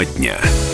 Тема дня.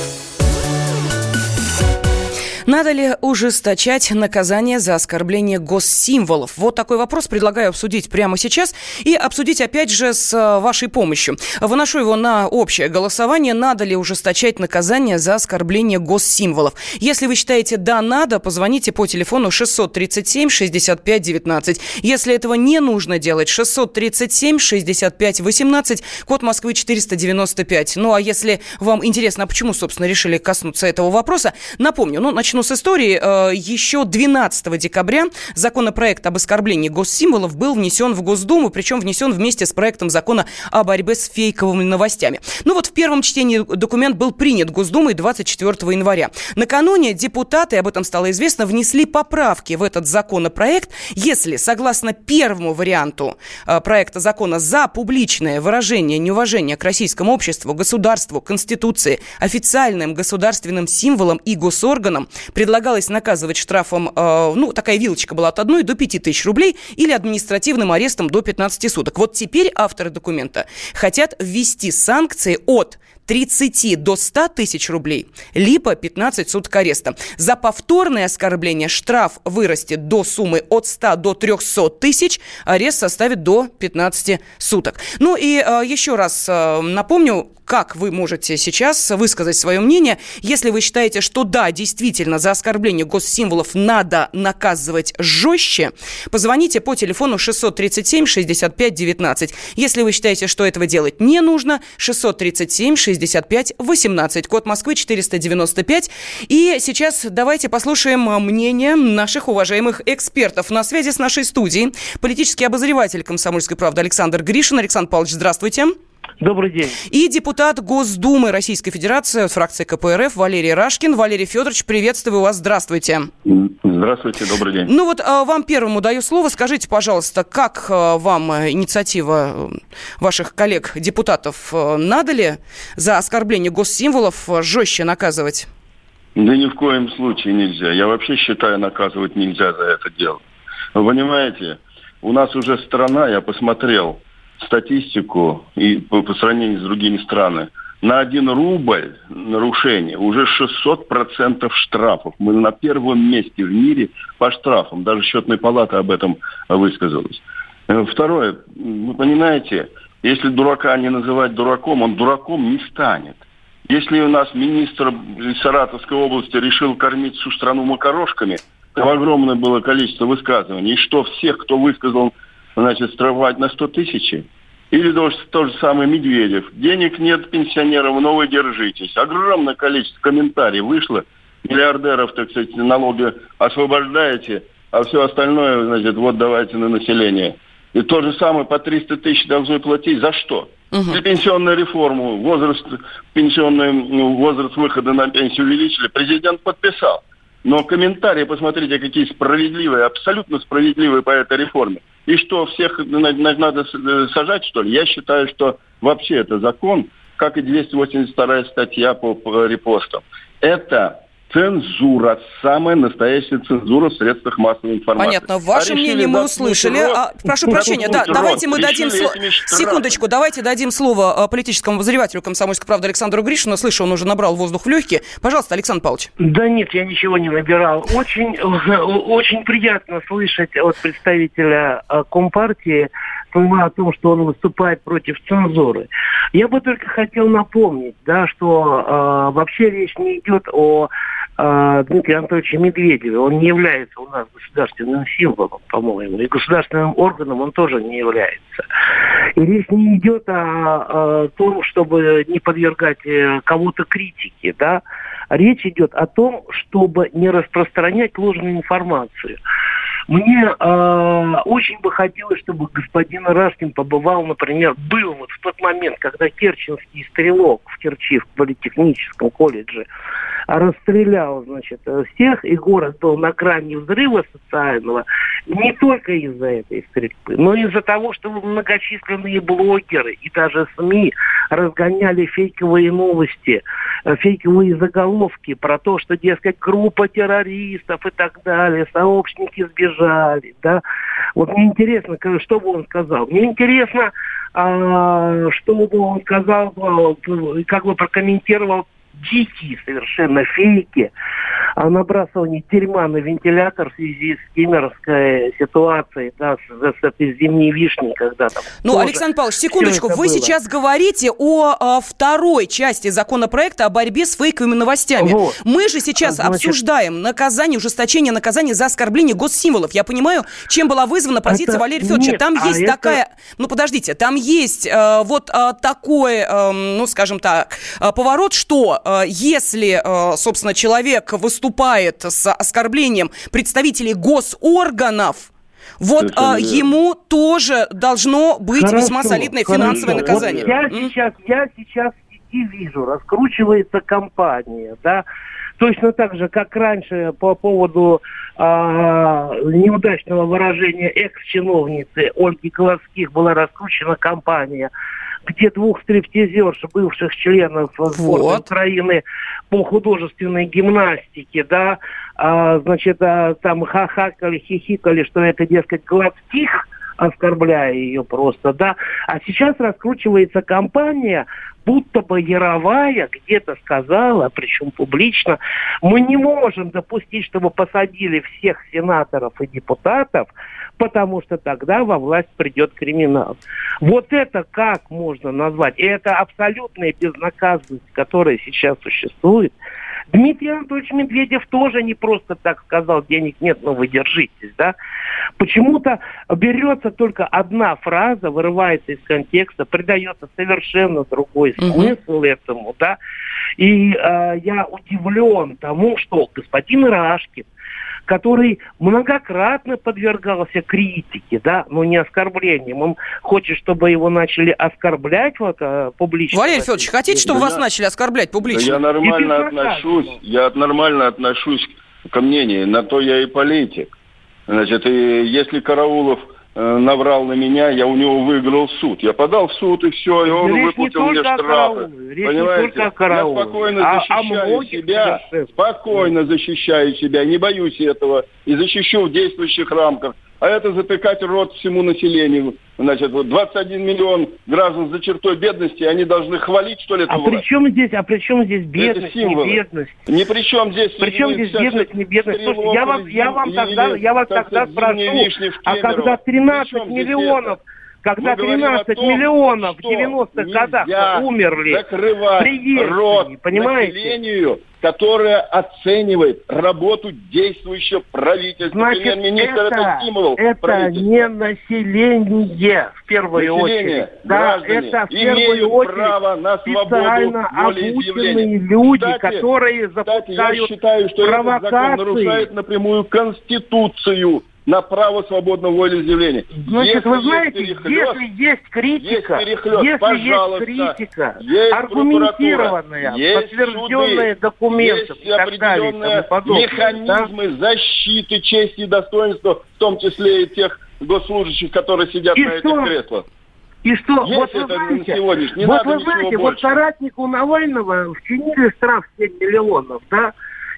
Надо ли ужесточать наказание за оскорбление госсимволов? Вот такой вопрос предлагаю обсудить прямо сейчас и обсудить опять же с э, вашей помощью. Выношу его на общее голосование. Надо ли ужесточать наказание за оскорбление госсимволов? Если вы считаете «да, надо», позвоните по телефону 637 65 19. Если этого не нужно делать, 637 65 18, код Москвы 495. Ну а если вам интересно, а почему, собственно, решили коснуться этого вопроса, напомню, ну, начну начну с истории. Э, еще 12 декабря законопроект об оскорблении госсимволов был внесен в Госдуму, причем внесен вместе с проектом закона о борьбе с фейковыми новостями. Ну вот в первом чтении документ был принят Госдумой 24 января. Накануне депутаты, об этом стало известно, внесли поправки в этот законопроект, если, согласно первому варианту э, проекта закона, за публичное выражение неуважения к российскому обществу, государству, Конституции, официальным государственным символам и госорганам предлагалось наказывать штрафом, э, ну, такая вилочка была от 1 до 5 тысяч рублей или административным арестом до 15 суток. Вот теперь авторы документа хотят ввести санкции от 30 до 100 тысяч рублей, либо 15 суток ареста. За повторное оскорбление штраф вырастет до суммы от 100 до 300 тысяч, арест составит до 15 суток. Ну и э, еще раз э, напомню, как вы можете сейчас высказать свое мнение. Если вы считаете, что да, действительно, за оскорбление госсимволов надо наказывать жестче, позвоните по телефону 637 65 19. Если вы считаете, что этого делать не нужно, 637 65 18, код Москвы 495. И сейчас давайте послушаем мнение наших уважаемых экспертов. На связи с нашей студией политический обозреватель «Комсомольской правды» Александр Гришин. Александр Павлович, здравствуйте. Добрый день. И депутат Госдумы Российской Федерации, фракции КПРФ Валерий Рашкин. Валерий Федорович, приветствую вас, здравствуйте. Здравствуйте, добрый день. Ну вот а, вам первому даю слово. Скажите, пожалуйста, как а, вам инициатива ваших коллег-депутатов? Надо ли за оскорбление госсимволов жестче наказывать? Да ни в коем случае нельзя. Я вообще считаю, наказывать нельзя за это дело. Вы понимаете, у нас уже страна, я посмотрел, статистику и по, по сравнению с другими странами, на один рубль нарушение уже 600% штрафов. Мы на первом месте в мире по штрафам. Даже счетная палата об этом высказалась. Э, второе, вы понимаете, если дурака не называть дураком, он дураком не станет. Если у нас министр Саратовской области решил кормить всю страну макарошками, то огромное было количество высказываний. И что всех, кто высказал значит, штрафовать на 100 тысяч. Или тот, тот же самый Медведев. Денег нет пенсионерам, но вы держитесь. Огромное количество комментариев вышло. Миллиардеров, так сказать, налоги освобождаете, а все остальное, значит, вот давайте на население. И то же самое по 300 тысяч должны платить. За что? Угу. За пенсионную реформу, возраст, пенсионный ну, возраст выхода на пенсию увеличили. Президент подписал. Но комментарии, посмотрите, какие справедливые, абсолютно справедливые по этой реформе. И что, всех надо э, сажать, что ли? Я считаю, что вообще это закон, как и 282 статья по, по репостам. Это цензура, самая настоящая цензура в средствах массовой информации. Понятно. Ваше а мнение мы услышали. Рот, а, прошу прощения, да, рот. давайте мы дадим слово... Секундочку, давайте дадим слово а, политическому обозревателю комсомольской правды Александру Гришину. Слышу, он уже набрал воздух в легкие. Пожалуйста, Александр Павлович. Да нет, я ничего не набирал. Очень, очень приятно слышать от представителя а, Компартии слова о том, что он выступает против цензуры. Я бы только хотел напомнить, да, что э, вообще речь не идет о Дмитрия Анатольевича Медведеве. Он не является у нас государственным символом, по-моему, и государственным органом он тоже не является. И речь не идет о, о том, чтобы не подвергать э, кого-то критике, да. Речь идет о том, чтобы не распространять ложную информацию. Мне э, очень бы хотелось, чтобы господин Рашкин побывал, например, был вот в тот момент, когда Керченский стрелок в Керчи, в политехническом колледже, расстрелял, значит, всех, и город был на грани взрыва социального, не только из-за этой стрельбы, но и из-за того, что многочисленные блогеры и даже СМИ разгоняли фейковые новости, э, фейковые заголовки про то, что, дескать, группа террористов и так далее, сообщники сбежали да. Вот мне интересно, что бы он сказал. Мне интересно, а, что бы он сказал, как бы прокомментировал дикие совершенно фейки о набрасывании дерьма на вентилятор в связи с кемеровской ситуацией, да, с, с этой зимней вишней, когда там... Ну, Александр Павлович, секундочку, вы было. сейчас говорите о, о второй части законопроекта о борьбе с фейковыми новостями. Вот. Мы же сейчас Значит... обсуждаем наказание, ужесточение наказания за оскорбление госсимволов. Я понимаю, чем была вызвана позиция это... Валерия Федоровича. Нет, там а есть это... такая... Ну, подождите, там есть э, вот э, такой, э, ну, скажем так, э, поворот, что э, если, э, собственно, человек выступает выступает с оскорблением представителей госорганов, вот а, ему тоже должно быть хорошо, весьма солидное хорошо. финансовое наказание. Вот я сейчас, я сейчас и вижу, раскручивается компания, да, точно так же, как раньше по поводу а, неудачного выражения экс-чиновницы Ольги Колоских была раскручена компания где двух стриптизерш, бывших членов вот. Украины по художественной гимнастике, да, а, значит, а, там хахакали, хихикали, что это, дескать, гладких, оскорбляя ее просто, да. А сейчас раскручивается кампания, будто бы Яровая где-то сказала, причем публично, мы не можем допустить, чтобы посадили всех сенаторов и депутатов, потому что тогда во власть придет криминал. Вот это как можно назвать? И это абсолютная безнаказанность, которая сейчас существует. Дмитрий Анатольевич Медведев тоже не просто так сказал, денег нет, но вы держитесь, да. Почему-то берется только одна фраза, вырывается из контекста, придается совершенно другой смысл угу. этому, да. И э, я удивлен тому, что господин Рашкин, который многократно подвергался критике, да, но не оскорблениям. Он хочет, чтобы его начали оскорблять вот, а, публично. Валерий Федорович, хотите, чтобы да. вас начали оскорблять публично? Да я нормально отношусь, я нормально отношусь ко мнению, на то я и политик. Значит, и если Караулов наврал на меня, я у него выиграл суд. Я подал в суд, и все, и он Речь выплатил мне штрафы. Понимаете? Я спокойно а, защищаю а себя, спокойно защищаю себя, не боюсь этого, и защищу в действующих рамках а это затыкать рот всему населению. Значит, вот 21 миллион граждан за чертой бедности, они должны хвалить, что ли, это А при чем здесь, а при чем здесь бедность, не бедность? Ни при чем здесь... При чем здесь бедность, не бедность? Слушайте, я вам, я вам тогда, я вас тогда спрошу, а когда 13 миллионов... Когда 13 том, миллионов в 90-х годах умерли закрывать рот понимаете? населению, которое оценивает работу действующего правительства. Значит, Премьер-министр это, это стимул Это не население в первую население, очередь. Да, это в первую очередь право на свободу обученные люди, кстати, которые запускают кстати, я считаю, что провокации. этот закон нарушает напрямую Конституцию на право свободного волеизъявления. Значит, если вы знаете, есть перехлёст, если есть критика, есть перехлёст, если пожалуйста, есть критика, есть аргументированная, есть подтвержденная суды, документами есть определенные подобное, механизмы да? защиты чести и достоинства, в том числе и тех госслужащих, которые сидят и на что? этих креслах. И что, Есть вот вы знаете, не вот вы знаете, вот соратнику Навального вчинили штраф 7 миллионов, да,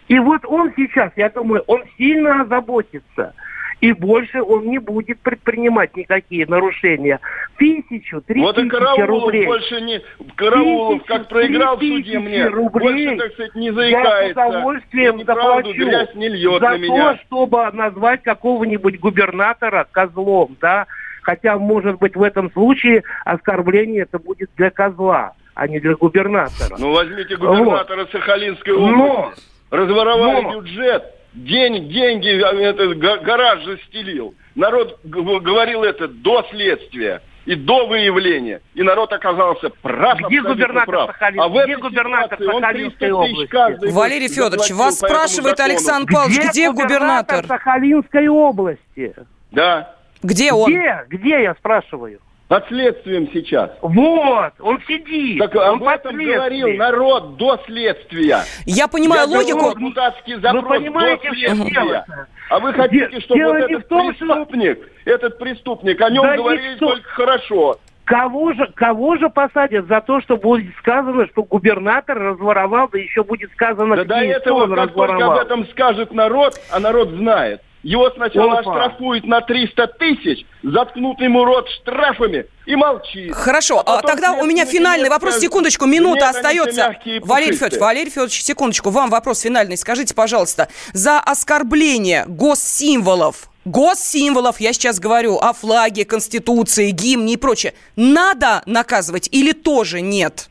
и вот он сейчас, я думаю, он сильно озаботится – и больше он не будет предпринимать никакие нарушения. Тысячу, три вот тысячи Караулов рублей. больше не... Караулов, тысячу, как проиграл в суде мне, рублей больше, так сказать, не заикается. Я с удовольствием заплачу грязь не льет за на меня. то, чтобы назвать какого-нибудь губернатора козлом, да, Хотя, может быть, в этом случае оскорбление это будет для козла, а не для губернатора. Ну, возьмите губернатора вот. Сахалинской области. Но, Разворовали но, бюджет День, деньги, а, этот гараж застелил. Народ говорил это до следствия и до выявления. И народ оказался прав. Где губернатор прав. Сахалин? А где губернатор Сахалинской области? Валерий Федорович, вас спрашивает Александр Павлович, где, где губернатор? Сахалинской области. Да. Где он? Где? Где, я спрашиваю? Под следствием сейчас. Вот, он сидит. Так он об этом говорил народ до следствия. Я понимаю Я логику. депутатский запрос вы понимаете, до следствия. А вы хотите, чтобы Дело вот этот том, преступник, что... этот преступник, о нем да говорили никто... только хорошо. Кого же, кого же посадят за то, что будет сказано, что губернатор разворовал, да еще будет сказано, да до этого, он как разворовал. только об этом скажет народ, а народ знает, Его сначала Опа. оштрафуют на 300 тысяч, заткнут ему рот штрафами и молчит. Хорошо, а потом тогда у меня финальный вопрос. скажет, Секундочку, минута «Нет, они все остается. Валерий пушистые». Федорович, Валерий Федорович, секундочку, вам вопрос финальный. Скажите, пожалуйста, за оскорбление госсимволов, госсимволов, я сейчас говорю о флаге, конституции, гимне и прочее, надо наказывать или тоже нет?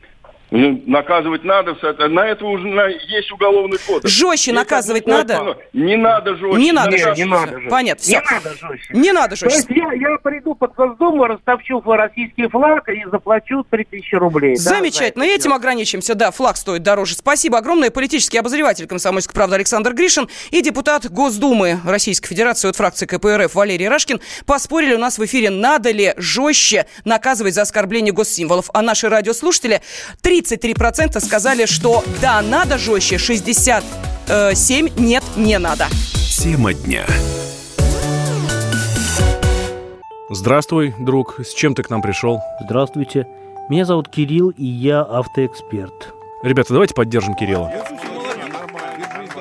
Ну, Наказывать надо, на это уже на- есть уголовный кодекс. Жестче наказывать административное- надо? Не надо жестче. Не надо Не, жестче. не надо жестче. Понятно, Не все. надо жестче. Не надо То есть жестче. я, я приду под Госдуму, растопчу российский флаг и заплачу 3000 рублей. Да, Замечательно. за это Этим ограничимся. Да, флаг стоит дороже. Спасибо огромное. Политический обозреватель «Комсомольской правды» Александр Гришин и депутат Госдумы Российской Федерации от фракции КПРФ Валерий Рашкин поспорили у нас в эфире, надо ли жестче наказывать за оскорбление госсимволов. А наши радиослушатели 33% сказали, что да, надо жестче, 67 нет, не надо. Тема дня. Здравствуй, друг. С чем ты к нам пришел? Здравствуйте. Меня зовут Кирилл, и я автоэксперт. Ребята, давайте поддержим Кирилла.